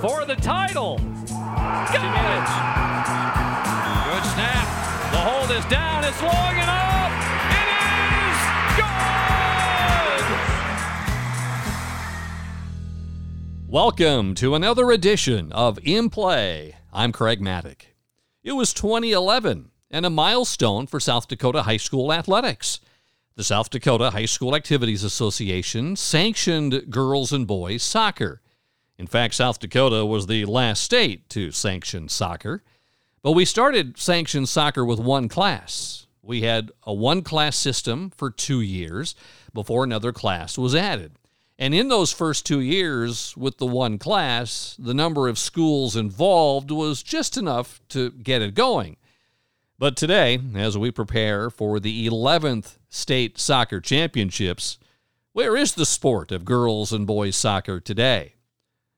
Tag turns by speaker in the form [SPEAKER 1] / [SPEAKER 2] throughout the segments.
[SPEAKER 1] for the title. Good snap. The hold is down. It's long enough. It is! Welcome to another edition of In Play. I'm Craig Mattick. It was 2011 and a milestone for South Dakota high school athletics. The South Dakota High School Activities Association sanctioned girls and boys soccer. In fact, South Dakota was the last state to sanction soccer. But we started sanctioned soccer with one class. We had a one class system for two years before another class was added. And in those first two years with the one class, the number of schools involved was just enough to get it going. But today, as we prepare for the 11th state soccer championships, where is the sport of girls and boys soccer today?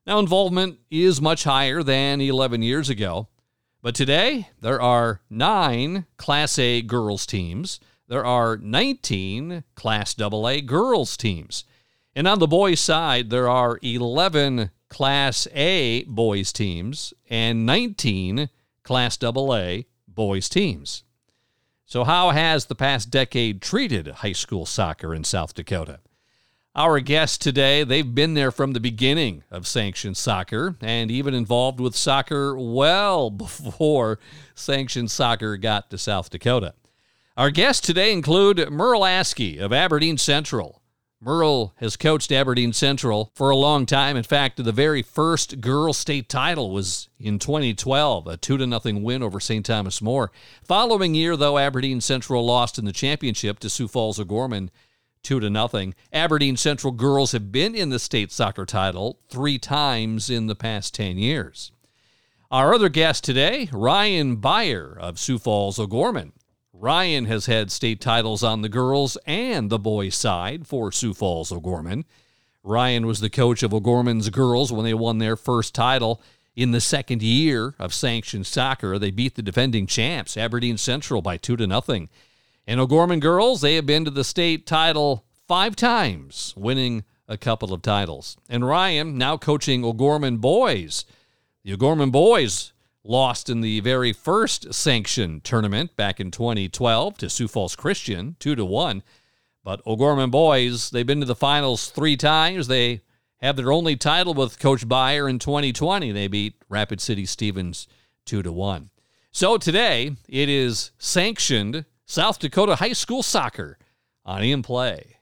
[SPEAKER 1] Now, involvement is much higher than 11 years ago, but today there are nine Class A girls teams, there are 19 Class AA girls teams, and on the boys' side, there are 11 Class A boys teams and 19 Class AA boys teams. So, how has the past decade treated high school soccer in South Dakota? Our guests today, they've been there from the beginning of sanctioned soccer and even involved with soccer well before sanctioned soccer got to South Dakota. Our guests today include Merle Askey of Aberdeen Central, Merle has coached Aberdeen Central for a long time. In fact, the very first girls state title was in 2012, a 2 to nothing win over St. Thomas More. Following year, though, Aberdeen Central lost in the championship to Sioux Falls O'Gorman 2 to nothing. Aberdeen Central girls have been in the state soccer title 3 times in the past 10 years. Our other guest today, Ryan Beyer of Sioux Falls O'Gorman. Ryan has had state titles on the girls and the boys side for Sioux Falls O'Gorman. Ryan was the coach of O'Gorman's girls when they won their first title in the second year of sanctioned soccer. They beat the defending champs, Aberdeen Central, by two to nothing. And O'Gorman girls, they have been to the state title five times, winning a couple of titles. And Ryan now coaching O'Gorman boys. The O'Gorman boys lost in the very first sanctioned tournament back in 2012 to Sioux Falls Christian, 2 to 1. But O'Gorman boys, they've been to the finals 3 times. They have their only title with Coach Beyer in 2020. They beat Rapid City Stevens 2 to 1. So today it is sanctioned South Dakota high school soccer on In Play.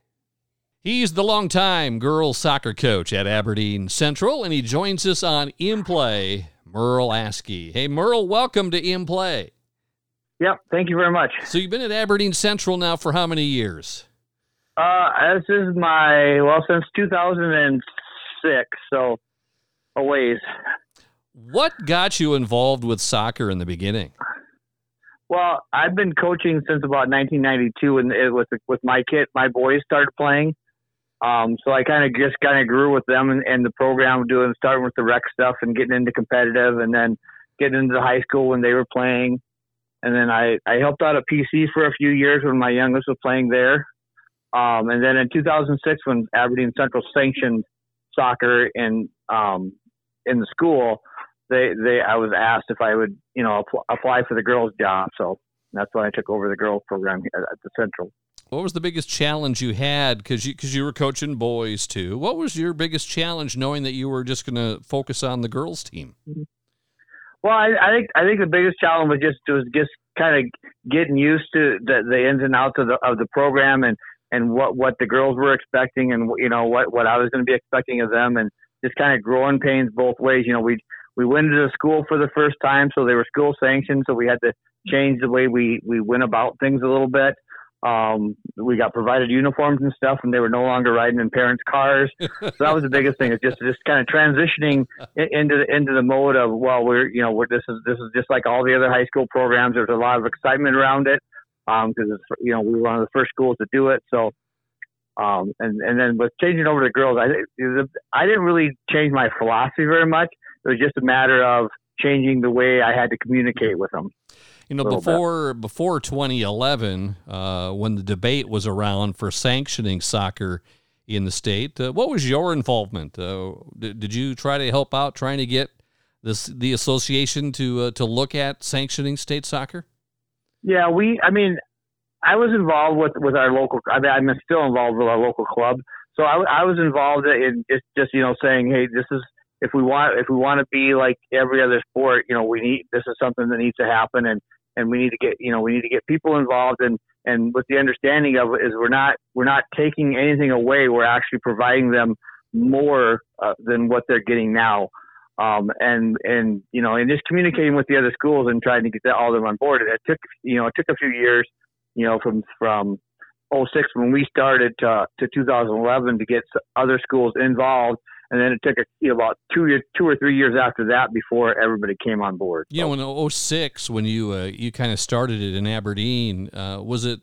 [SPEAKER 1] He's the longtime girls soccer coach at Aberdeen Central, and he joins us on In Play Merle Askey. Hey, Merle, welcome to In Play.
[SPEAKER 2] Yep, thank you very much.
[SPEAKER 1] So you've been at Aberdeen Central now for how many years?
[SPEAKER 2] Uh, this is my well since 2006, so a ways.
[SPEAKER 1] What got you involved with soccer in the beginning?
[SPEAKER 2] Well, I've been coaching since about 1992, and it was with my kid. My boys started playing, um, so I kind of just kind of grew with them and, and the program, doing starting with the rec stuff and getting into competitive, and then getting into the high school when they were playing. And then I, I helped out at PC for a few years when my youngest was playing there. Um, and then in 2006, when Aberdeen Central sanctioned soccer in um, in the school, they they I was asked if I would you know apply for the girls' job. So that's why I took over the girls' program at the Central.
[SPEAKER 1] What was the biggest challenge you had? Because you because you were coaching boys too. What was your biggest challenge, knowing that you were just going to focus on the girls team?
[SPEAKER 2] Well, I, I, think I think the biggest challenge was just was just kind of getting used to the, the ins and outs of the of the program and and what what the girls were expecting and you know what what I was going to be expecting of them and just kind of growing pains both ways. You know, we we went into the school for the first time, so they were school sanctioned, so we had to change the way we we went about things a little bit. Um, we got provided uniforms and stuff, and they were no longer riding in parents' cars. so that was the biggest thing. Is just just kind of transitioning into the into the mode of well, we're you know we're this is this is just like all the other high school programs. There's a lot of excitement around it because um, you know we were one of the first schools to do it. So um, and and then with changing over to girls, I I didn't really change my philosophy very much. It was just a matter of changing the way I had to communicate with them.
[SPEAKER 1] You know, before bit. before 2011, uh, when the debate was around for sanctioning soccer in the state. Uh, what was your involvement? Uh, did, did, you try to help out trying to get this the association to uh, to look at sanctioning state soccer?
[SPEAKER 2] Yeah, we. I mean, I was involved with with our local. I mean, I'm still involved with our local club. So I, I was involved in just just you know saying, hey, this is if we want if we want to be like every other sport, you know, we need this is something that needs to happen, and and we need to get you know we need to get people involved and and with the understanding of is we're not we're not taking anything away. We're actually providing them more uh, than what they're getting now. Um, and and you know and just communicating with the other schools and trying to get all of them on board. It took you know it took a few years you know from from 06 when we started to, to 2011 to get other schools involved and then it took a, you know, about two years, two or three years after that before everybody came on board.
[SPEAKER 1] Yeah, so. in 06, when you uh, you kind of started it in Aberdeen, uh, was it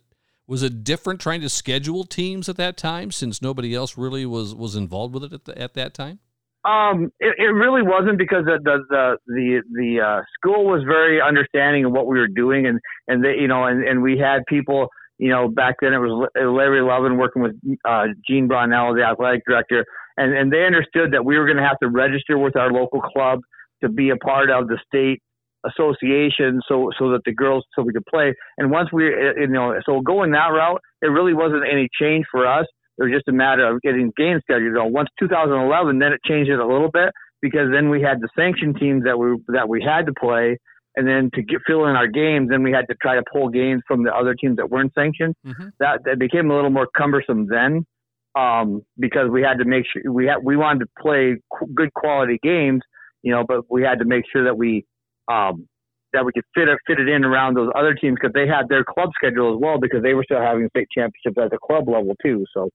[SPEAKER 1] was it different trying to schedule teams at that time since nobody else really was was involved with it at, the, at that time?
[SPEAKER 2] Um, it, it really wasn't because the the the the, the uh, school was very understanding of what we were doing, and and they, you know, and, and we had people you know, back then it was Larry Levin working with uh, Gene Brownell, the athletic director, and, and they understood that we were going to have to register with our local club to be a part of the state association so so that the girls so we could play. And once we uh, you know so going that route it really wasn't any change for us. It was just a matter of getting games scheduled. You once 2011 then it changed it a little bit because then we had the sanctioned teams that we that we had to play. And then to get fill in our games, then we had to try to pull games from the other teams that weren't sanctioned. Mm-hmm. That that became a little more cumbersome then, um, because we had to make sure we had we wanted to play good quality games, you know, but we had to make sure that we um, that we could fit it fit it in around those other teams because they had their club schedule as well because they were still having state championships at the club level too. So.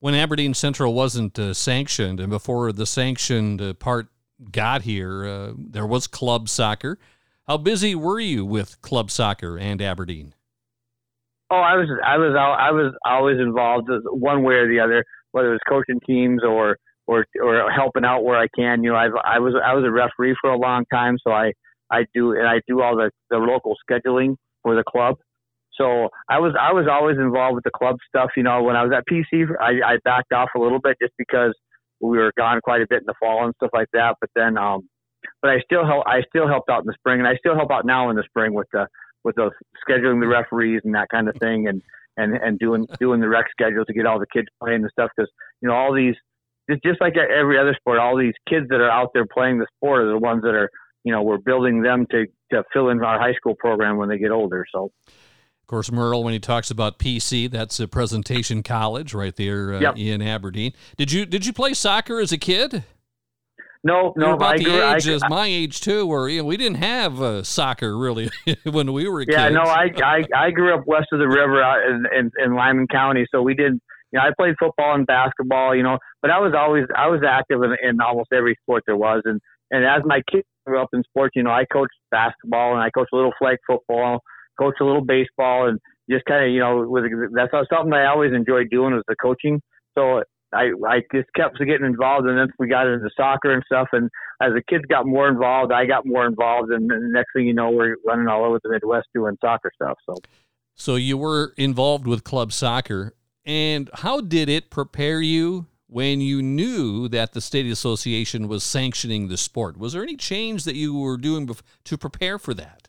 [SPEAKER 1] When Aberdeen Central wasn't uh, sanctioned, and before the sanctioned uh, part got here, uh, there was club soccer. How busy were you with club soccer and Aberdeen?
[SPEAKER 2] Oh, I was I was I was always involved one way or the other, whether it was coaching teams or or or helping out where I can. You know, I I was I was a referee for a long time, so I I do and I do all the the local scheduling for the club. So I was I was always involved with the club stuff. You know, when I was at PC, I, I backed off a little bit just because we were gone quite a bit in the fall and stuff like that. But then um, but I still help. I still helped out in the spring, and I still help out now in the spring with the with the scheduling the referees and that kind of thing, and and and doing doing the rec schedule to get all the kids playing and stuff. Because you know all these, just just like every other sport, all these kids that are out there playing the sport are the ones that are you know we're building them to to fill in our high school program when they get older. So.
[SPEAKER 1] Of course, Merle, when he talks about PC, that's a presentation college right there uh, yep. in Aberdeen. Did you did you play soccer as a kid?
[SPEAKER 2] No, no.
[SPEAKER 1] You're about I the grew, age I, as my age too, where you know, we didn't have uh, soccer really when we were
[SPEAKER 2] yeah,
[SPEAKER 1] kids.
[SPEAKER 2] Yeah, no, I, I I grew up west of the river out in, in in Lyman County, so we did. You know, I played football and basketball, you know, but I was always I was active in, in almost every sport there was, and and as my kids grew up in sports, you know, I coached basketball and I coached a little flag football, coached a little baseball, and just kind of you know, with that's something I always enjoyed doing was the coaching. So I I just kept getting involved, and then we got into soccer and stuff. And as the kids got more involved, I got more involved, and the next thing you know, we're running all over the Midwest doing soccer stuff. So,
[SPEAKER 1] so you were involved with club soccer, and how did it prepare you when you knew that the state association was sanctioning the sport? Was there any change that you were doing to prepare for that?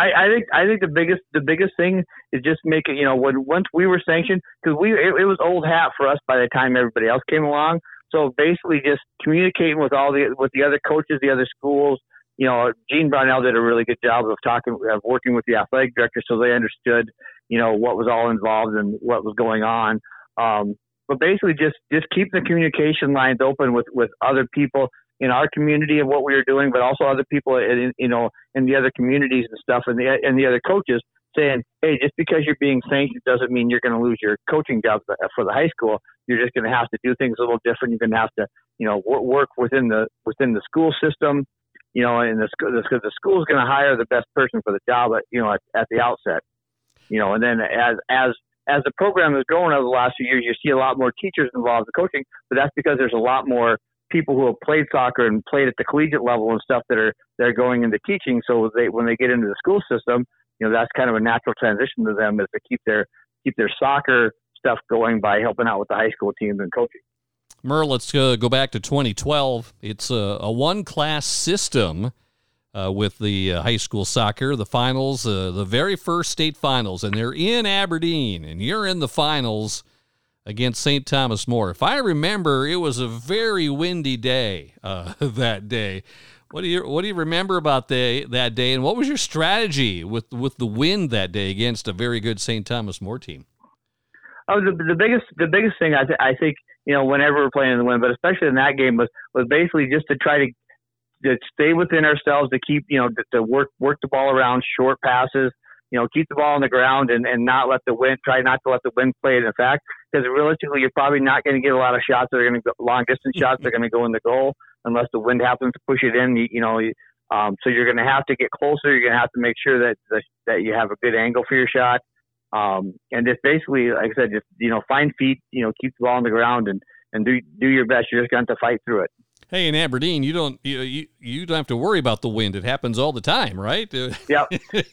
[SPEAKER 2] I, I think I think the biggest the biggest thing is just making you know when once we were sanctioned because we it, it was old hat for us by the time everybody else came along. So basically, just communicating with all the with the other coaches, the other schools. You know, Gene Brownell did a really good job of talking, of working with the athletic director, so they understood, you know, what was all involved and what was going on. Um, but basically, just just keep the communication lines open with with other people in our community and what we were doing, but also other people in, you know in the other communities and stuff, and the and the other coaches saying, hey, just because you're being sanctioned doesn't mean you're going to lose your coaching job for the high school. You're just going to have to do things a little different. You're going to have to you know work within the within the school system. You know, and the the, the school is going to hire the best person for the job at you know at, at the outset. You know, and then as as as the program has grown over the last few years, you see a lot more teachers involved in coaching, but that's because there's a lot more people who have played soccer and played at the collegiate level and stuff that are they're going into teaching. So they when they get into the school system, you know that's kind of a natural transition to them is to keep their keep their soccer stuff going by helping out with the high school teams and coaching.
[SPEAKER 1] Merle, let's uh, go back to 2012. It's a, a one class system uh, with the uh, high school soccer, the finals, uh, the very first state finals, and they're in Aberdeen, and you're in the finals against St. Thomas More. If I remember, it was a very windy day uh, that day. What do you what do you remember about the that day, and what was your strategy with with the wind that day against a very good St. Thomas More team?
[SPEAKER 2] Oh, the, the biggest the biggest thing I, th- I think you know whenever we're playing in the wind, but especially in that game was was basically just to try to to stay within ourselves, to keep you know to, to work work the ball around, short passes, you know, keep the ball on the ground and, and not let the wind try not to let the wind play it. In fact because realistically you're probably not going to get a lot of shots that are going to go long distance shots that are going to go in the goal unless the wind happens to push it in you, you know um, so you're going to have to get closer. You're going to have to make sure that that, that you have a good angle for your shot. Um, and just basically like I said just you know find feet you know keep the ball on the ground and and do do your best. You're just going to have to fight through it
[SPEAKER 1] Hey, in Aberdeen, you don't you, you you don't have to worry about the wind. It happens all the time, right?
[SPEAKER 2] yeah,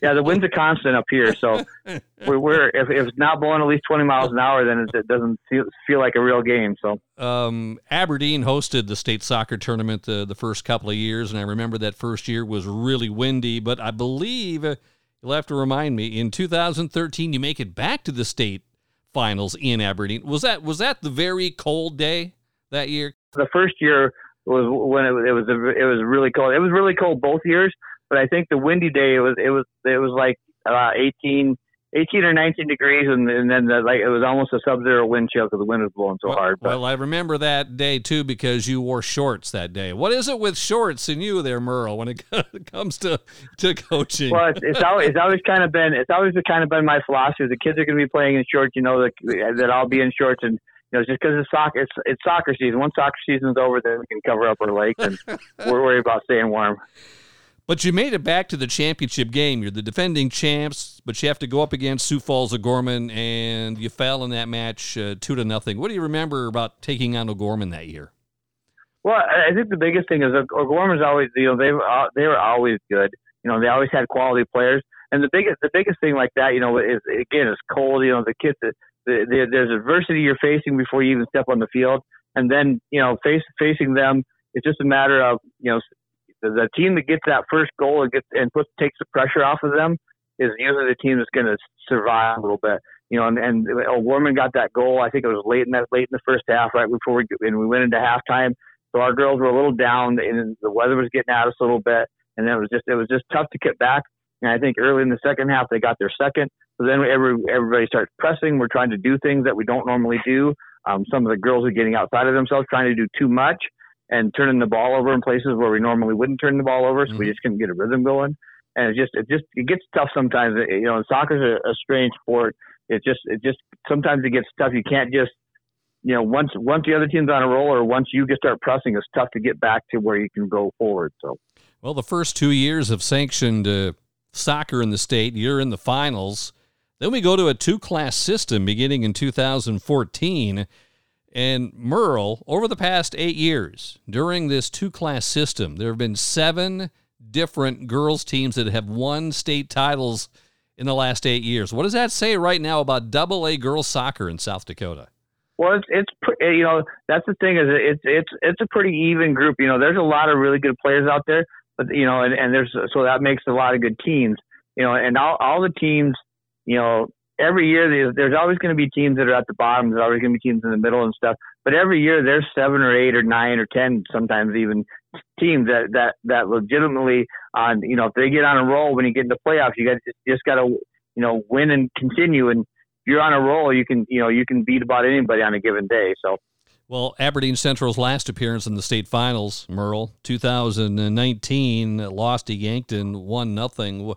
[SPEAKER 2] yeah. The wind's a constant up here, so we're, we're if, if, it's not blowing at least twenty miles an hour, then it, doesn't feel, feel like a real game. So,
[SPEAKER 1] um, Aberdeen hosted the state soccer tournament the the first couple of years, and I remember that first year was really windy. But I believe uh, you'll have to remind me in 2013 you make it back to the state finals in Aberdeen. Was that was that the very cold day that year?
[SPEAKER 2] The first year was when it, it was a, it was really cold. It was really cold both years, but I think the windy day it was it was it was like uh, 18, 18 or 19 degrees, and, and then the, like it was almost a sub-zero wind chill because the wind was blowing so
[SPEAKER 1] well,
[SPEAKER 2] hard.
[SPEAKER 1] But. Well, I remember that day too because you wore shorts that day. What is it with shorts and you there, Merle, when it comes to to coaching?
[SPEAKER 2] Well, it's, it's always it's always kind of been it's always kind of been my philosophy. The kids are going to be playing in shorts, you know that that I'll be in shorts and you know, just because it's soccer, it's it's soccer season. Once soccer season's over, then we can cover up our legs and we're worried about staying warm.
[SPEAKER 1] But you made it back to the championship game. You're the defending champs, but you have to go up against Sioux Falls O'Gorman, and you fell in that match uh, two to nothing. What do you remember about taking on O'Gorman that year?
[SPEAKER 2] Well, I think the biggest thing is O'Gorman's always, you know, they were they were always good. You know, they always had quality players. And the biggest the biggest thing like that, you know, is again, it's cold. You know, the kids the, there's adversity you're facing before you even step on the field, and then you know face, facing them, it's just a matter of you know the, the team that gets that first goal and gets and puts takes the pressure off of them is usually the team that's going to survive a little bit. You know, and, and O'Gorman got that goal. I think it was late in that late in the first half, right before we and we went into halftime. So our girls were a little down, and the weather was getting at us a little bit, and then it was just it was just tough to get back. And I think early in the second half they got their second. So then every, everybody starts pressing. We're trying to do things that we don't normally do. Um, some of the girls are getting outside of themselves, trying to do too much and turning the ball over in places where we normally wouldn't turn the ball over. So mm-hmm. we just couldn't get a rhythm going. And it just, it just, it gets tough sometimes. You know, soccer's a, a strange sport. It just, it just, sometimes it gets tough. You can't just, you know, once, once the other team's on a roll or once you get start pressing, it's tough to get back to where you can go forward. So,
[SPEAKER 1] well, the first two years of sanctioned uh, soccer in the state, you're in the finals. Then we go to a two class system beginning in 2014. And Merle, over the past eight years, during this two class system, there have been seven different girls' teams that have won state titles in the last eight years. What does that say right now about double A girls soccer in South Dakota?
[SPEAKER 2] Well, it's, it's eh, you know that's the thing is it's it's it's a pretty even group. You know, there's a lot of really good players out there, but you know, and, and there's so that makes a lot of good teams. You know, and all all the teams you know, every year there's, there's always going to be teams that are at the bottom. There's always going to be teams in the middle and stuff. But every year there's seven or eight or nine or ten, sometimes even teams that that that legitimately on you know if they get on a roll when you get into playoffs, you got just, just got to you know win and continue. And if you're on a roll, you can you know you can beat about anybody on a given day. So.
[SPEAKER 1] Well, Aberdeen Central's last appearance in the state finals, Merle, 2019, lost to Yankton, one nothing.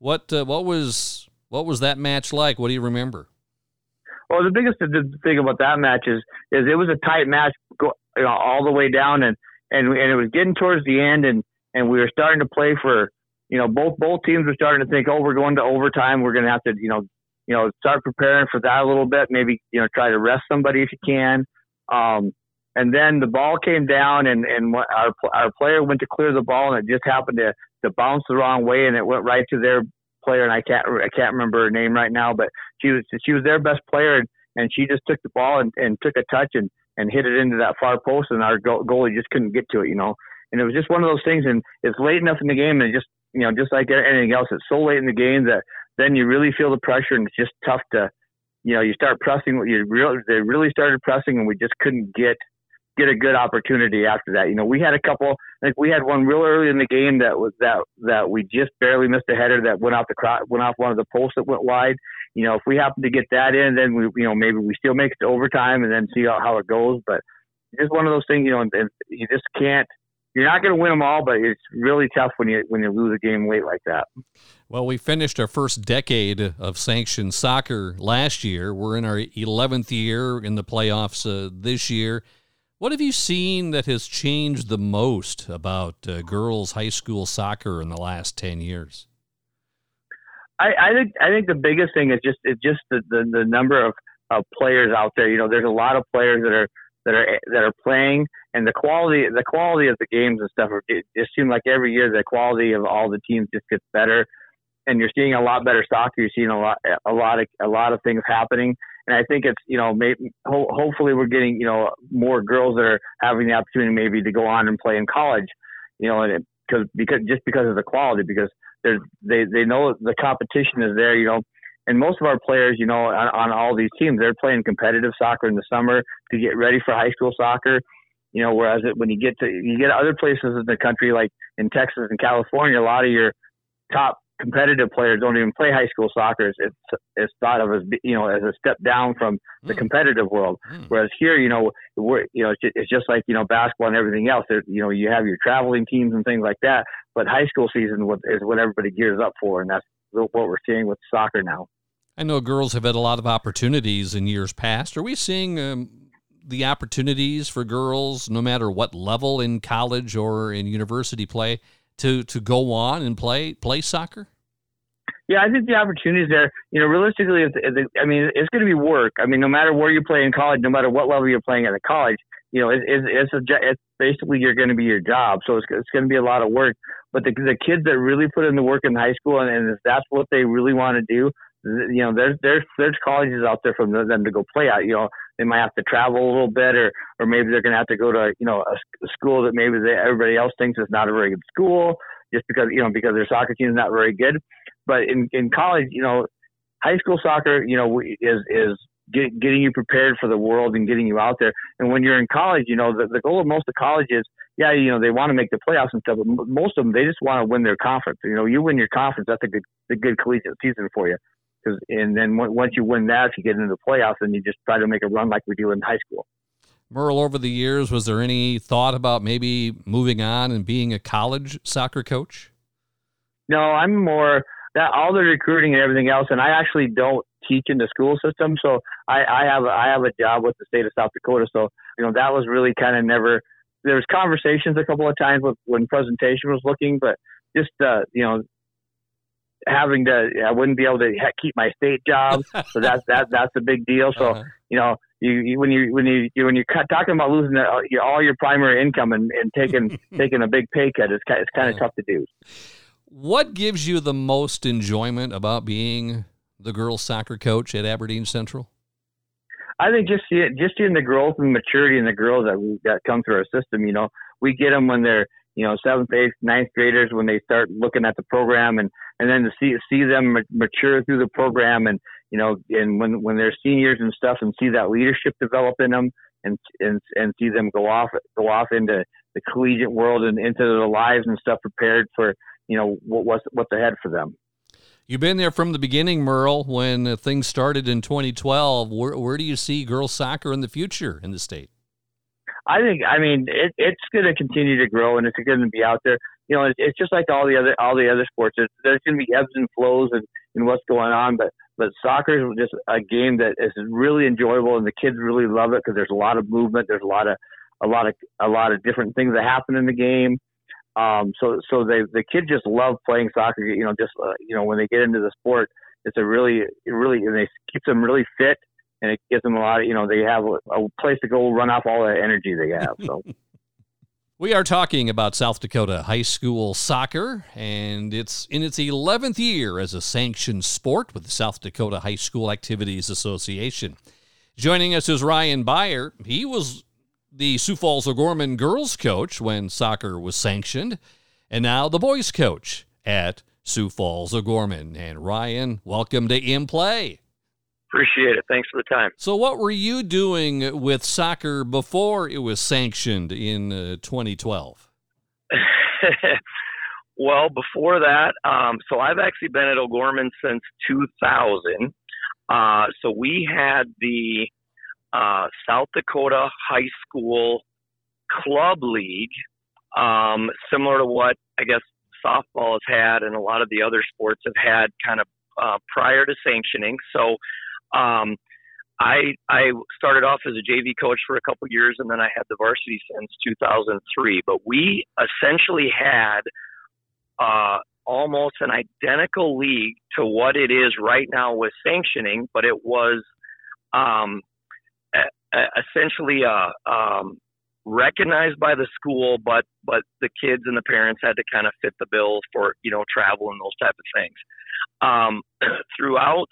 [SPEAKER 1] What uh, what was what was that match like? What do you remember?
[SPEAKER 2] Well, the biggest thing about that match is is it was a tight match, all the way down, and and and it was getting towards the end, and and we were starting to play for, you know, both both teams were starting to think, oh, we're going to overtime, we're going to have to, you know, you know, start preparing for that a little bit, maybe you know, try to rest somebody if you can. Um, and then the ball came down, and and our our player went to clear the ball, and it just happened to to bounce the wrong way, and it went right to their player, and I can't I can't remember her name right now, but she was she was their best player, and, and she just took the ball and, and took a touch and and hit it into that far post, and our goalie just couldn't get to it, you know. And it was just one of those things, and it's late enough in the game, and just you know, just like anything else, it's so late in the game that then you really feel the pressure, and it's just tough to, you know, you start pressing. You really they really started pressing, and we just couldn't get get a good opportunity after that. You know, we had a couple. Like we had one real early in the game that was that that we just barely missed a header that went off the cro- went off one of the posts that went wide. You know, if we happen to get that in, then we you know maybe we still make it to overtime and then see how, how it goes. But just one of those things. You know, and you just can't. You're not going to win them all, but it's really tough when you when you lose a game late like that.
[SPEAKER 1] Well, we finished our first decade of sanctioned soccer last year. We're in our 11th year in the playoffs uh, this year. What have you seen that has changed the most about uh, girls' high school soccer in the last 10 years?
[SPEAKER 2] I, I think I think the biggest thing is just it's just the, the, the number of, of players out there. You know, there's a lot of players that are that are that are playing, and the quality the quality of the games and stuff. It just seems like every year the quality of all the teams just gets better, and you're seeing a lot better soccer. You're seeing a lot a lot of a lot of things happening, and I think it's you know maybe ho- hopefully we're getting you know more girls that are having the opportunity maybe to go on and play in college, you know, and because because just because of the quality because they they know the competition is there, you know. And most of our players, you know, on, on all these teams, they're playing competitive soccer in the summer to get ready for high school soccer. You know, whereas it, when you get to you get other places in the country, like in Texas and California, a lot of your top competitive players don't even play high school soccer. It's it's thought of as you know as a step down from the hmm. competitive world. Mm. Whereas here, you know, we're you know it's just, it's just like you know basketball and everything else. There, you know, you have your traveling teams and things like that. But high school season is what everybody gears up for, and that's what we're seeing with soccer now.
[SPEAKER 1] I know girls have had a lot of opportunities in years past. Are we seeing um, the opportunities for girls, no matter what level in college or in university play, to to go on and play play soccer?
[SPEAKER 2] Yeah, I think the opportunities there. You know, realistically, if, if, I mean, it's going to be work. I mean, no matter where you play in college, no matter what level you're playing at the college, you know, it, it, it's a, it's basically you're going to be your job. So it's it's going to be a lot of work. But the the kids that really put in the work in high school and, and if that's what they really want to do, you know, there's there's there's colleges out there for them to go play at. You know, they might have to travel a little bit, or or maybe they're going to have to go to you know a, a school that maybe they, everybody else thinks is not a very good school, just because you know because their soccer team is not very good. But in in college, you know, high school soccer, you know, is is get, getting you prepared for the world and getting you out there. And when you're in college, you know, the, the goal of most of colleges, yeah, you know, they want to make the playoffs and stuff, but most of them they just want to win their conference. You know, you win your conference, that's a good a good collegiate season for you. Cause, and then once you win that, you get into the playoffs, and you just try to make a run like we do in high school.
[SPEAKER 1] Merle, over the years, was there any thought about maybe moving on and being a college soccer coach?
[SPEAKER 2] No, I'm more that all the recruiting and everything else, and I actually don't teach in the school system, so I, I have a, I have a job with the state of South Dakota. So you know that was really kind of never. There was conversations a couple of times with, when presentation was looking, but just uh, you know having to I wouldn't be able to keep my state job, so that's that that's a big deal. So uh-huh. you know you, you, when you when you, when you're talking about losing all your primary income and, and taking taking a big pay cut, it's kind it's kind of uh-huh. tough to do.
[SPEAKER 1] What gives you the most enjoyment about being the girls soccer coach at Aberdeen Central?
[SPEAKER 2] I think just see it, just seeing the growth and maturity in the girls that we that come through our system. You know, we get them when they're you know seventh, eighth, ninth graders when they start looking at the program, and and then to see see them mature through the program, and you know, and when when they're seniors and stuff, and see that leadership develop in them, and and and see them go off go off into the collegiate world and into their lives and stuff, prepared for you know what, what's what's ahead for them.
[SPEAKER 1] You've been there from the beginning, Merle, when uh, things started in 2012. Where, where do you see girls soccer in the future in the state?
[SPEAKER 2] I think, I mean, it, it's going to continue to grow and it's going to be out there. You know, it's, just like all the other all the other sports. There's, there's going to be ebbs and flows and, and what's going on, but but soccer is just a game that is really enjoyable and the kids really love it because there's a lot of movement. There's a lot of a lot of a lot of different things that happen in the game. Um, so so they the kids just love playing soccer. You know, just uh, you know when they get into the sport, it's a really it really and they keeps them really fit, and it gives them a lot of you know they have a, a place to go run off all the energy they have. So.
[SPEAKER 1] We are talking about South Dakota high school soccer, and it's in its 11th year as a sanctioned sport with the South Dakota High School Activities Association. Joining us is Ryan Beyer. He was the Sioux Falls O'Gorman girls coach when soccer was sanctioned, and now the boys coach at Sioux Falls O'Gorman. And Ryan, welcome to In Play.
[SPEAKER 3] Appreciate it. Thanks for the time.
[SPEAKER 1] So, what were you doing with soccer before it was sanctioned in uh, 2012?
[SPEAKER 3] well, before that, um, so I've actually been at O'Gorman since 2000. Uh, so we had the uh, South Dakota High School Club League, um, similar to what I guess softball has had and a lot of the other sports have had kind of uh, prior to sanctioning. So um, I I started off as a JV coach for a couple years, and then I had the varsity since 2003. But we essentially had uh, almost an identical league to what it is right now with sanctioning, but it was um, essentially a, uh, um, recognized by the school, but but the kids and the parents had to kind of fit the bill for you know travel and those type of things. Um, throughout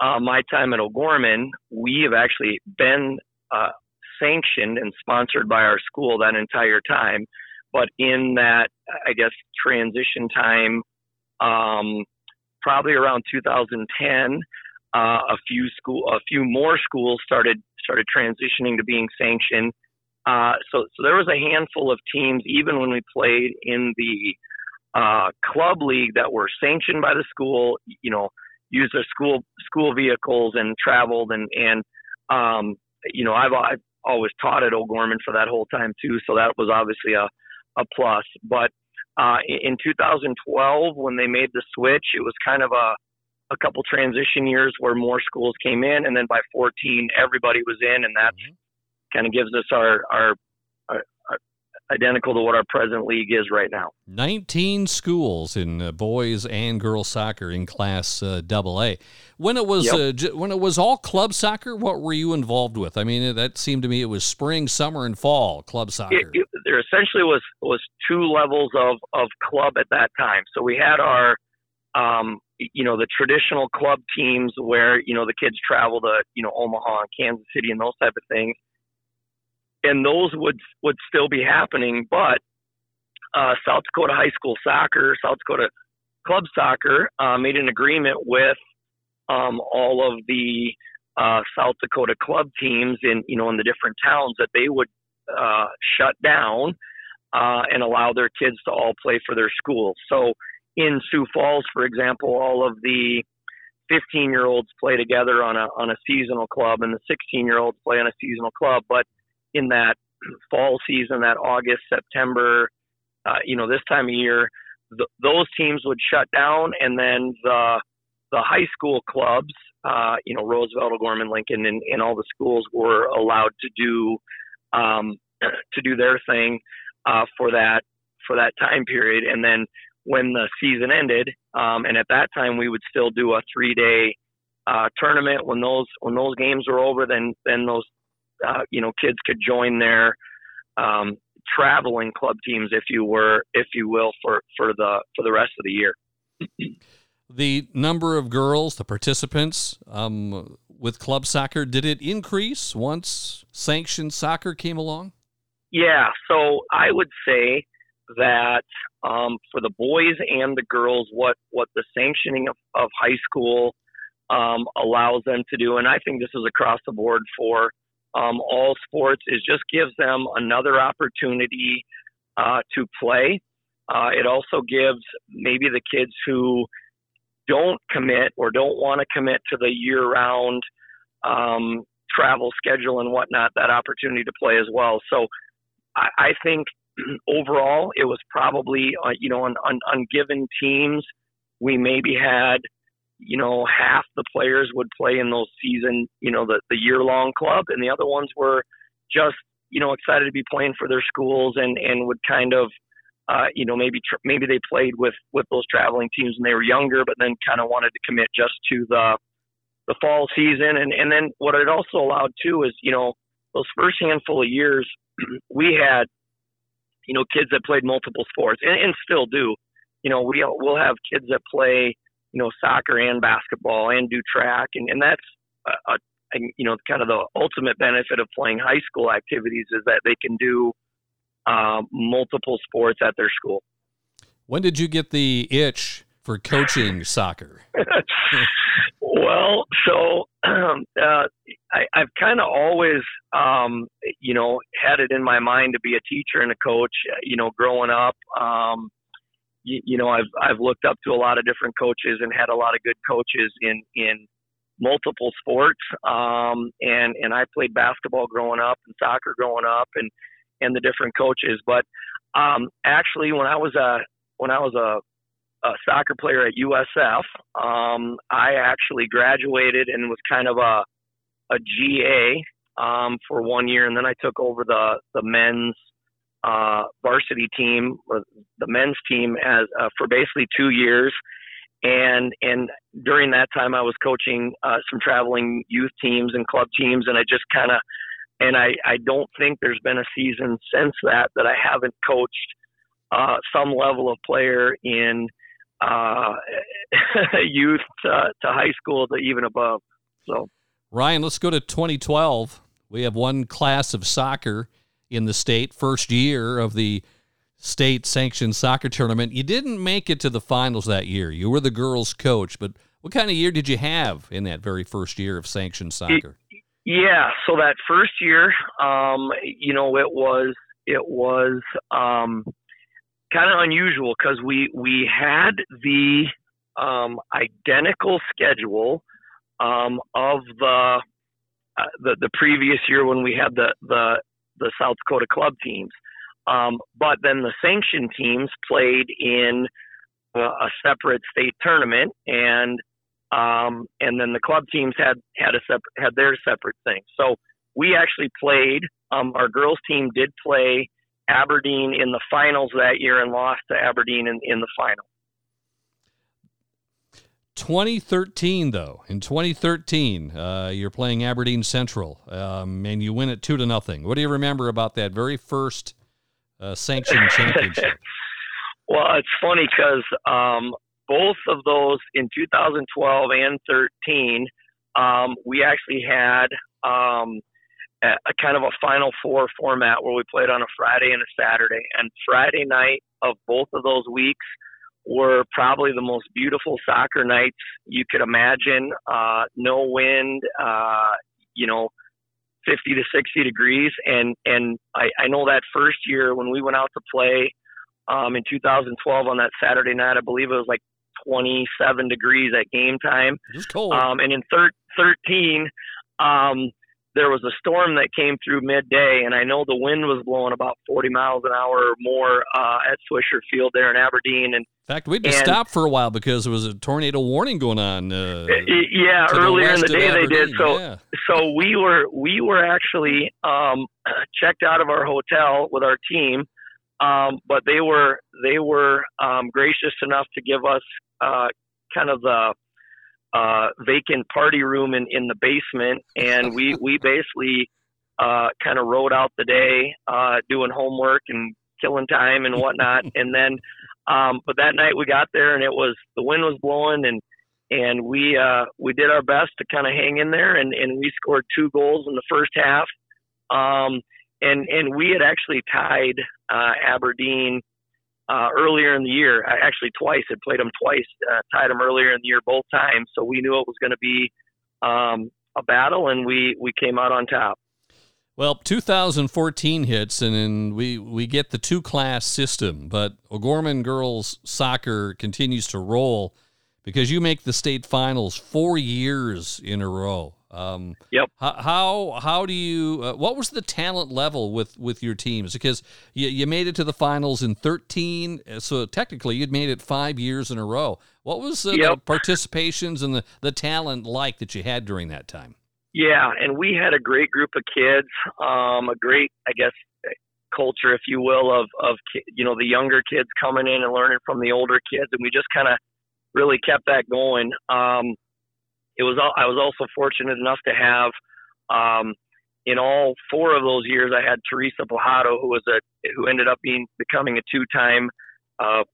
[SPEAKER 3] uh, my time at O'Gorman, we have actually been uh, sanctioned and sponsored by our school that entire time. But in that, I guess, transition time, um, probably around 2010, uh, a few school, a few more schools started started transitioning to being sanctioned. Uh, so, so there was a handful of teams, even when we played in the uh, club league, that were sanctioned by the school. You know, used their school school vehicles and traveled and and um, you know I've I've always taught at O'Gorman for that whole time too, so that was obviously a a plus. But uh, in 2012, when they made the switch, it was kind of a a couple transition years where more schools came in, and then by 14, everybody was in, and that mm-hmm. kind of gives us our, our identical to what our present league is right now.
[SPEAKER 1] 19 schools in uh, boys and girls soccer in Class uh, AA. When it was yep. uh, j- when it was all club soccer, what were you involved with? I mean, that seemed to me it was spring, summer, and fall club soccer. It,
[SPEAKER 3] it, there essentially was was two levels of of club at that time. So we had our um, you know the traditional club teams where you know the kids travel to you know Omaha and Kansas City and those type of things and those would would still be happening. But uh, South Dakota High School Soccer, South Dakota Club Soccer, uh, made an agreement with um, all of the uh, South Dakota club teams in you know in the different towns that they would uh, shut down uh, and allow their kids to all play for their schools. So in Sioux Falls, for example, all of the 15 year olds play together on a on a seasonal club, and the 16 year olds play on a seasonal club. But in that fall season, that August, September, uh, you know, this time of year, th- those teams would shut down, and then the the high school clubs, uh, you know, Roosevelt, O'Gorman, Lincoln, and, and all the schools were allowed to do um, to do their thing uh, for that for that time period, and then when the season ended, um, and at that time we would still do a three day uh, tournament. When those when those games were over, then then those uh, you know kids could join their um, traveling club teams, if you were, if you will, for for the for the rest of the year.
[SPEAKER 1] the number of girls, the participants um, with club soccer, did it increase once sanctioned soccer came along?
[SPEAKER 3] Yeah, so I would say that um, for the boys and the girls, what what the sanctioning of, of high school um, allows them to do, and I think this is across the board for um, all sports is just gives them another opportunity uh, to play. Uh, it also gives maybe the kids who don't commit or don't want to commit to the year-round um, travel schedule and whatnot that opportunity to play as well. So I, I think overall it was probably uh, you know on, on, on given teams we maybe had you know, half the players would play in those season, you know, the, the year long club, and the other ones were just, you know, excited to be playing for their schools and, and would kind of, uh, you know, maybe tr- maybe they played with with those traveling teams when they were younger, but then kind of wanted to commit just to the the fall season. And and then what it also allowed too is, you know, those first handful of years, we had, you know, kids that played multiple sports and, and still do. You know, we we'll have kids that play you know, soccer and basketball and do track. And, and that's a, you know, kind of the ultimate benefit of playing high school activities is that they can do uh, multiple sports at their school.
[SPEAKER 1] When did you get the itch for coaching soccer?
[SPEAKER 3] well, so um, uh, I, I've kind of always, um, you know, had it in my mind to be a teacher and a coach. You know, growing up, um, you, you know, I've I've looked up to a lot of different coaches and had a lot of good coaches in in multiple sports. Um, and and I played basketball growing up and soccer growing up and and the different coaches. But um, actually, when I was a when I was a a soccer player at USF. Um, I actually graduated and was kind of a a GA um, for one year, and then I took over the the men's uh, varsity team the men's team as uh, for basically two years. And and during that time, I was coaching uh, some traveling youth teams and club teams, and I just kind of and I I don't think there's been a season since that that I haven't coached uh, some level of player in uh, youth to, to high school to even above. So,
[SPEAKER 1] Ryan, let's go to 2012. We have one class of soccer in the state, first year of the state sanctioned soccer tournament. You didn't make it to the finals that year. You were the girls' coach, but what kind of year did you have in that very first year of sanctioned soccer?
[SPEAKER 3] Yeah, so that first year, um, you know, it was it was um, kind of unusual because we we had the um, identical schedule um, of the, uh, the the previous year when we had the the the South Dakota club teams, um, but then the sanctioned teams played in a, a separate state tournament, and um, and then the club teams had had a separate had their separate thing. So we actually played. Um, our girls team did play Aberdeen in the finals that year and lost to Aberdeen in, in the final.
[SPEAKER 1] 2013, though, in 2013, uh, you're playing Aberdeen Central, um, and you win it two to nothing. What do you remember about that very first uh, sanctioned championship?
[SPEAKER 3] well, it's funny because um, both of those in 2012 and 13, um, we actually had um, a, a kind of a Final Four format where we played on a Friday and a Saturday. And Friday night of both of those weeks were probably the most beautiful soccer nights you could imagine. Uh, no wind, uh, you know, 50 to 60 degrees. And, and I, I know that first year when we went out to play um, in 2012 on that Saturday night, I believe it was like 27 degrees at game time.
[SPEAKER 1] It was cold.
[SPEAKER 3] Um, and in thir- 13, um, there was a storm that came through midday, and I know the wind was blowing about 40 miles an hour or more uh, at Swisher Field there in Aberdeen. And
[SPEAKER 1] in fact, we had to and, stop for a while because there was a tornado warning going on. Uh,
[SPEAKER 3] yeah, earlier the in the day they did. So, yeah. so we were we were actually um, checked out of our hotel with our team, um, but they were they were um, gracious enough to give us uh, kind of the uh, vacant party room in, in the basement, and we we basically uh, kind of rode out the day uh, doing homework and killing time and whatnot. and then, um, but that night we got there, and it was the wind was blowing, and and we uh, we did our best to kind of hang in there, and and we scored two goals in the first half. Um, and and we had actually tied uh, Aberdeen uh, earlier in the year. Actually, twice. Had played them twice. Uh, tied them earlier in the year both times. So we knew it was going to be um, a battle, and we we came out on top.
[SPEAKER 1] Well, 2014 hits, and then we we get the two class system, but O'Gorman girls soccer continues to roll because you make the state finals four years in a row. Um,
[SPEAKER 3] yep.
[SPEAKER 1] How how do you? Uh, what was the talent level with with your teams? Because you, you made it to the finals in thirteen, uh, so technically you'd made it five years in a row. What was uh, yep. the participations and the the talent like that you had during that time?
[SPEAKER 3] Yeah, and we had a great group of kids. Um, a great, I guess, culture, if you will, of of you know the younger kids coming in and learning from the older kids, and we just kind of really kept that going. Um, it was I was also fortunate enough to have um, in all four of those years I had Teresa Pajado who was a who ended up being becoming a two-time uh,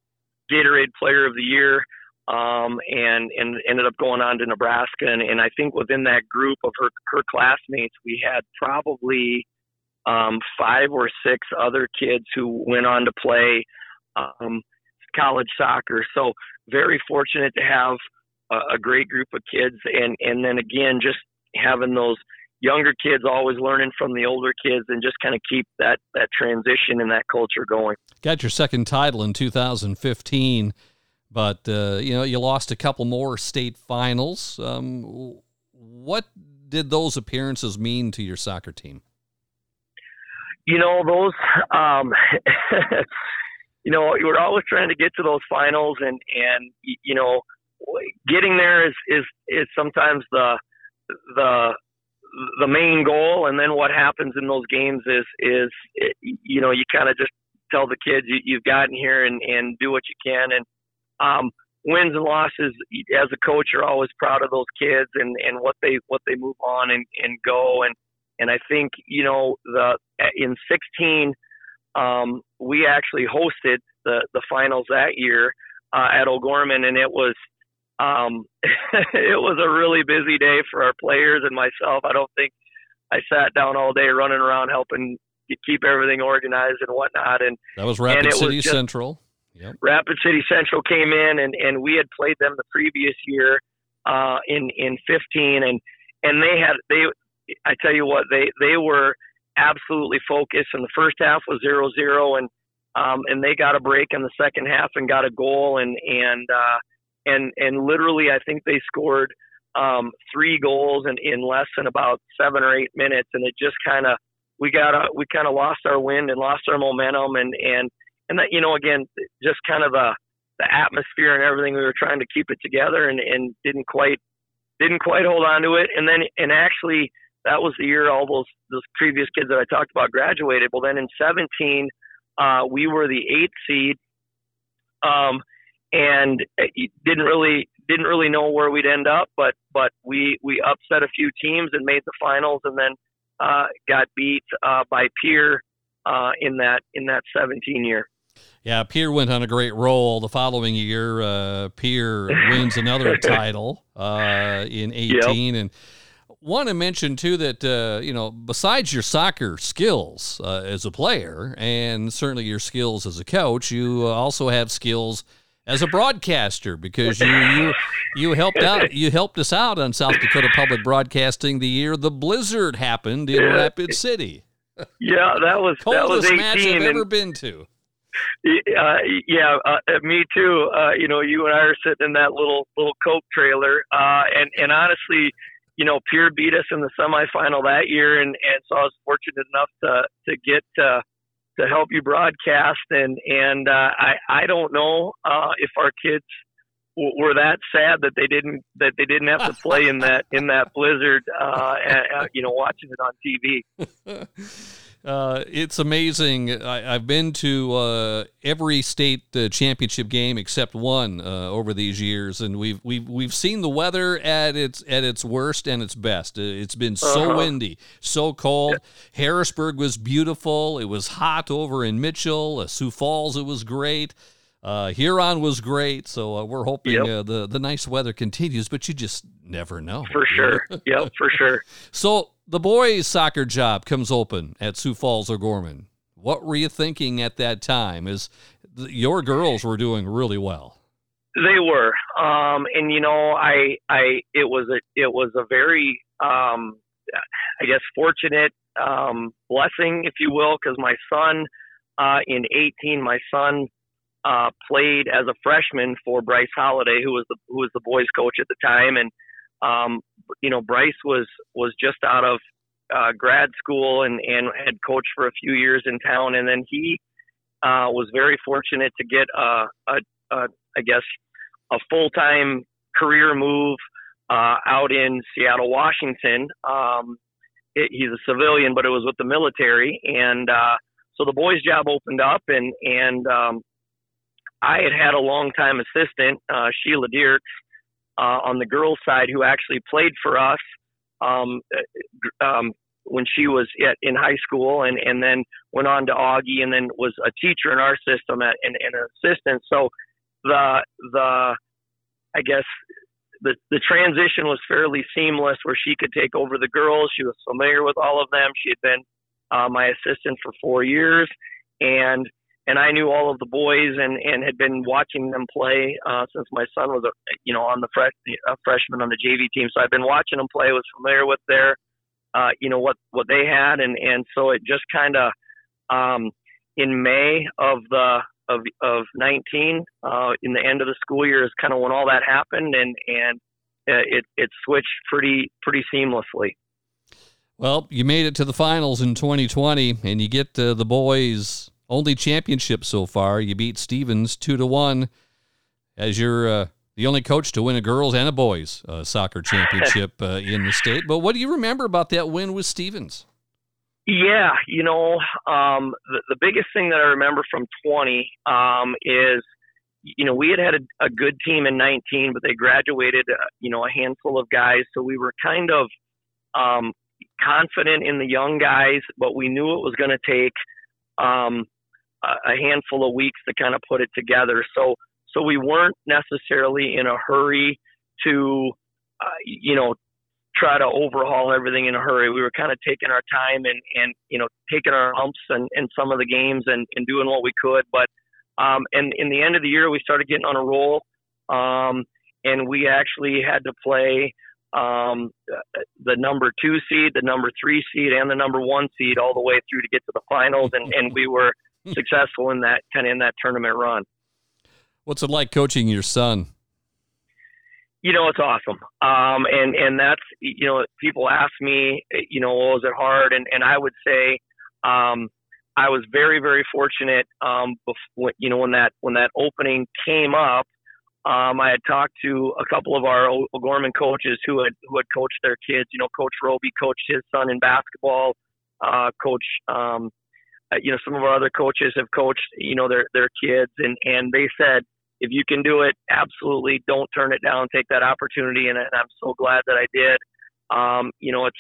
[SPEAKER 3] Gatorade Player of the Year. Um, and and ended up going on to Nebraska. And, and I think within that group of her her classmates, we had probably um, five or six other kids who went on to play um, college soccer. So very fortunate to have a, a great group of kids, and and then again just having those younger kids always learning from the older kids and just kind of keep that that transition and that culture going.
[SPEAKER 1] Got your second title in 2015, but uh, you know you lost a couple more state finals. Um, what did those appearances mean to your soccer team?
[SPEAKER 3] You know those. Um, you know were always trying to get to those finals, and and you know getting there is is is sometimes the the the main goal, and then what happens in those games is is you know you kind of just tell the kids you, you've gotten here and and do what you can, and um, wins and losses as a coach are always proud of those kids and and what they what they move on and and go and and I think you know the in 16 um, we actually hosted the the finals that year uh, at O'Gorman and it was um, it was a really busy day for our players and myself. I don't think I sat down all day running around helping keep everything organized and whatnot. And
[SPEAKER 1] that was Rapid City was Central.
[SPEAKER 3] Yep. Rapid City Central came in and, and we had played them the previous year uh, in in 15 and and they had they I tell you what they they were absolutely focused and the first half was zero zero and um, and they got a break in the second half and got a goal and and uh, and and literally I think they scored um, three goals in, in less than about seven or eight minutes, and it just kind of we got a, we kind of lost our wind and lost our momentum, and and and that you know again just kind of the the atmosphere and everything we were trying to keep it together and and didn't quite didn't quite hold on to it, and then and actually that was the year all those those previous kids that I talked about graduated. Well, then in 17, uh, we were the eighth seed. Um, and didn't really didn't really know where we'd end up, but but we we upset a few teams and made the finals, and then uh, got beat uh, by Pierre uh, in that in that 17 year.
[SPEAKER 1] Yeah, Pierre went on a great roll. The following year, uh, Pierre wins another title uh, in 18, yep. and want to mention too that uh, you know besides your soccer skills uh, as a player and certainly your skills as a coach, you also have skills as a broadcaster because you you you helped out you helped us out on South Dakota Public Broadcasting the year the blizzard happened in yeah. Rapid City.
[SPEAKER 3] Yeah, that was
[SPEAKER 1] coldest
[SPEAKER 3] that was 18
[SPEAKER 1] match I've ever been to.
[SPEAKER 3] Uh, yeah, uh, me too. Uh, you know, you and I are sitting in that little little Coke trailer, uh, and and honestly, you know, Pierre beat us in the semifinal that year, and and so I was fortunate enough to to get. Uh, to help you broadcast and and uh, I I don't know uh, if our kids were that sad that they didn't that they didn't have to play in that in that blizzard uh, and, you know watching it on
[SPEAKER 1] TV. Uh, it's amazing. I, have been to uh, every state uh, championship game except one uh, over these years, and we've we've we've seen the weather at its at its worst and its best. Uh, it's been so uh-huh. windy, so cold. Harrisburg was beautiful. It was hot over in Mitchell. Sioux Falls, it was great. Huron was great. So we're hoping yep. the the nice weather continues, but you just never know.
[SPEAKER 3] For sure. yep, for sure.
[SPEAKER 1] So the boys' soccer job comes open at Sioux Falls O'Gorman. What were you thinking at that time? Is your girls were doing really well?
[SPEAKER 3] They were, um, and you know, I, I, it was a, it was a very, um, I guess, fortunate um, blessing, if you will, because my son, uh, in 18, my son uh, played as a freshman for Bryce Holiday, who was the who was the boys' coach at the time, and um, you know, Bryce was was just out of uh, grad school and and had coached for a few years in town, and then he uh, was very fortunate to get a, a, a I guess a full time career move uh, out in Seattle, Washington. Um, it, he's a civilian, but it was with the military, and uh, so the boys' job opened up, and and um, I had had a long time assistant, uh, Sheila Dierks, uh, on the girls' side who actually played for us um, um, when she was in high school, and and then went on to Augie, and then was a teacher in our system at, and, and an assistant. So the the I guess the the transition was fairly seamless, where she could take over the girls. She was familiar with all of them. She had been uh, my assistant for four years, and and I knew all of the boys and and had been watching them play uh, since my son was a you know on the fresh a freshman on the JV team. So I've been watching them play. Was familiar with their uh, you know what what they had, and and so it just kind of um, in May of the of of 19 uh, in the end of the school year is kind of when all that happened, and and uh, it it switched pretty pretty seamlessly.
[SPEAKER 1] Well, you made it to the finals in 2020, and you get uh, the boys' only championship so far. You beat Stevens two to one, as you're uh, the only coach to win a girls and a boys uh, soccer championship uh, in the state. But what do you remember about that win with Stevens?
[SPEAKER 3] Yeah, you know, um, the, the biggest thing that I remember from 20 um, is, you know, we had had a, a good team in 19, but they graduated, uh, you know, a handful of guys. So we were kind of um, confident in the young guys, but we knew it was going to take um, a, handful of weeks to kind of put it together. So, so we weren't necessarily in a hurry to, uh, you know, try to overhaul everything in a hurry. We were kind of taking our time and, and you know, taking our humps and, in some of the games and, and doing what we could. But, um, and in the end of the year, we started getting on a roll. Um, and we actually had to play um, the number two seed, the number three seed, and the number one seed all the way through to get to the finals. And, and we were successful in that kind of in that tournament run.
[SPEAKER 1] What's it like coaching your son?
[SPEAKER 3] you know, it's awesome. Um, and, and that's, you know, people ask me, you know, was it hard? And, and I would say, um, I was very, very fortunate, um, before, you know, when that, when that opening came up, um, I had talked to a couple of our O'Gorman coaches who had, who had coached their kids, you know, coach Roby coached his son in basketball, uh, coach, um, uh, you know, some of our other coaches have coached, you know, their, their kids and, and they said, if you can do it, absolutely don't turn it down. Take that opportunity, and, and I'm so glad that I did. Um, you know, it's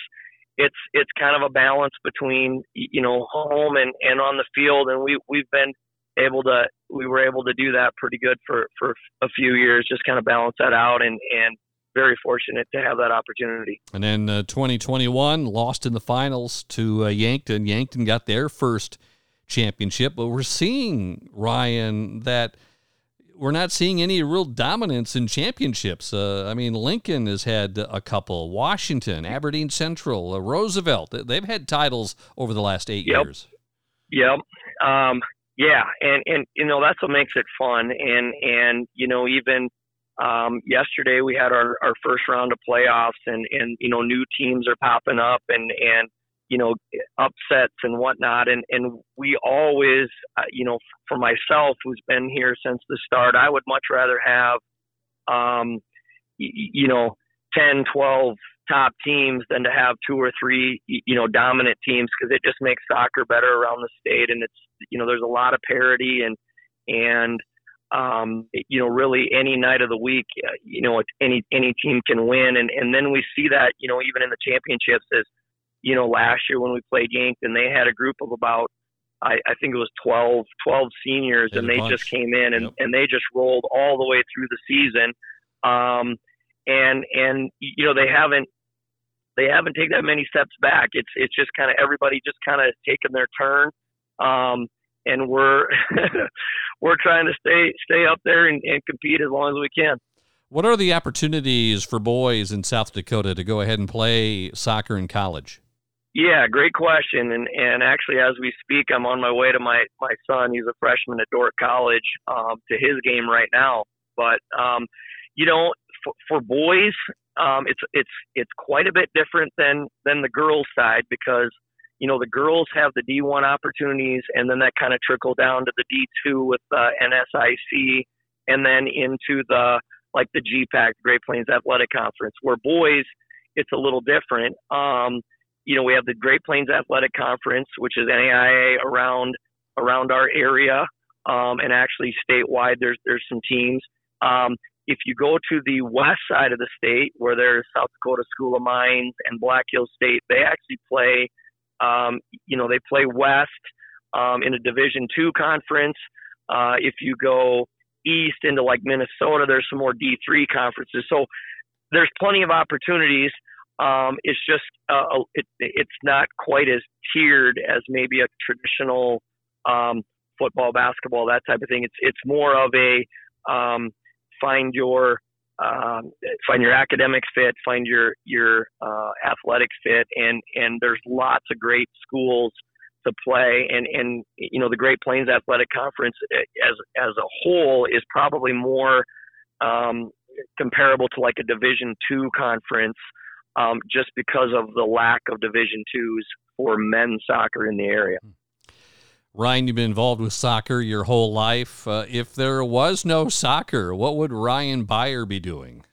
[SPEAKER 3] it's it's kind of a balance between you know home and and on the field, and we we've been able to we were able to do that pretty good for for a few years, just kind of balance that out, and and very fortunate to have that opportunity.
[SPEAKER 1] And then uh, 2021 lost in the finals to uh, Yankton. Yankton got their first championship, but we're seeing Ryan that we're not seeing any real dominance in championships. Uh, I mean, Lincoln has had a couple, Washington, Aberdeen Central, uh, Roosevelt. They've had titles over the last eight
[SPEAKER 3] yep.
[SPEAKER 1] years.
[SPEAKER 3] Yep. Um, yeah, and and you know that's what makes it fun. And and you know even um, yesterday we had our our first round of playoffs, and and you know new teams are popping up, and and you know, upsets and whatnot. And, and we always, uh, you know, for myself, who's been here since the start, I would much rather have, um, y- you know, 10, 12 top teams than to have two or three, you know, dominant teams because it just makes soccer better around the state. And it's, you know, there's a lot of parity and, and, um, you know, really any night of the week, uh, you know, any any team can win, and and then we see that, you know, even in the championships, is you know, last year when we played Yankton, they had a group of about, I, I think it was 12, 12 seniors, and they bunch. just came in and, yep. and they just rolled all the way through the season. Um, and and you know they haven't they haven't taken that many steps back. It's it's just kind of everybody just kind of taking their turn, um, and we're we're trying to stay stay up there and, and compete as long as we can.
[SPEAKER 1] What are the opportunities for boys in South Dakota to go ahead and play soccer in college?
[SPEAKER 3] Yeah, great question. And and actually, as we speak, I'm on my way to my my son. He's a freshman at Dordt College um, to his game right now. But um, you know, for, for boys, um, it's it's it's quite a bit different than than the girls' side because you know the girls have the D1 opportunities, and then that kind of trickle down to the D2 with the NSIC, and then into the like the GPAC, Great Plains Athletic Conference, where boys it's a little different. Um, you know, we have the Great Plains Athletic Conference, which is NAIA around around our area, um, and actually statewide. There's there's some teams. Um, if you go to the west side of the state, where there's South Dakota School of Mines and Black Hills State, they actually play. Um, you know, they play west um, in a Division two conference. Uh, if you go east into like Minnesota, there's some more D3 conferences. So there's plenty of opportunities. Um, it's just uh, it, it's not quite as tiered as maybe a traditional um, football, basketball, that type of thing. It's it's more of a um, find your um, find your academic fit, find your your uh, athletic fit, and and there's lots of great schools to play, and and you know the Great Plains Athletic Conference eh, as as a whole is probably more um, comparable to like a Division two conference, um, just because of the lack of Division twos for men's soccer in the area.
[SPEAKER 1] Ryan, you've been involved with soccer your whole life. Uh, if there was no soccer, what would Ryan Byer be doing?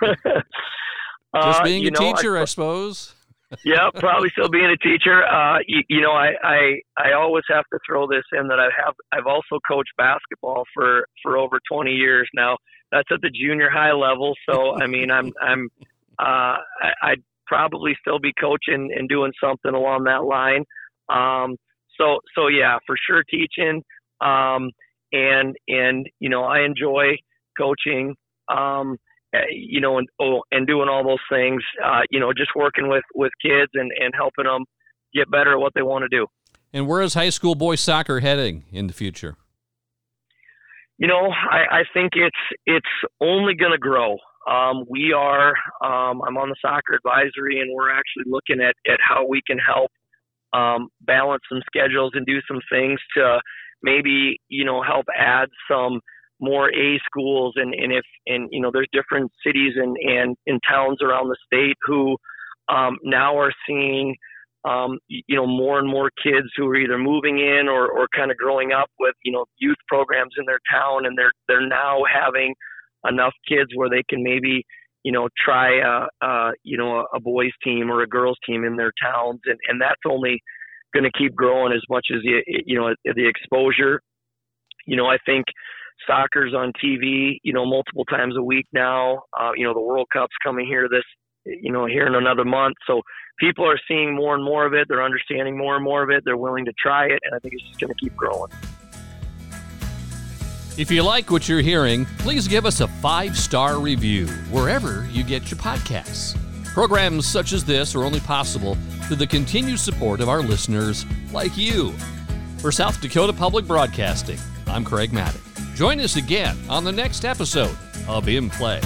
[SPEAKER 1] Just uh, being uh, a know, teacher, I, I suppose.
[SPEAKER 3] yeah, probably still being a teacher. Uh, you, you, know, I, I I always have to throw this in that I have I've also coached basketball for for over 20 years now. That's at the junior high level. So I mean, I'm I'm uh, I, I'd probably still be coaching and doing something along that line. Um, so so yeah, for sure teaching. Um, and and you know I enjoy coaching. Um, eh, you know, and oh, and doing all those things. Uh, you know, just working with with kids and and helping them get better at what they want to do.
[SPEAKER 1] And where is high school boys soccer heading in the future?
[SPEAKER 3] You know, I, I think it's it's only going to grow. Um, we are. Um, I'm on the soccer advisory, and we're actually looking at at how we can help um, balance some schedules and do some things to maybe you know help add some more A schools. And and if and you know there's different cities and and in towns around the state who um, now are seeing um, you know more and more kids who are either moving in or or kind of growing up with you know youth programs in their town. And they're they're now having enough kids where they can maybe you know, try a, a you know a boys team or a girls team in their towns, and and that's only going to keep growing as much as the you know the exposure. You know, I think soccer's on TV, you know, multiple times a week now. Uh, you know, the World Cup's coming here this, you know, here in another month. So people are seeing more and more of it. They're understanding more and more of it. They're willing to try it, and I think it's just going to keep growing.
[SPEAKER 1] If you like what you're hearing, please give us a five star review wherever you get your podcasts. Programs such as this are only possible through the continued support of our listeners like you. For South Dakota Public Broadcasting, I'm Craig Mattick. Join us again on the next episode of In Play.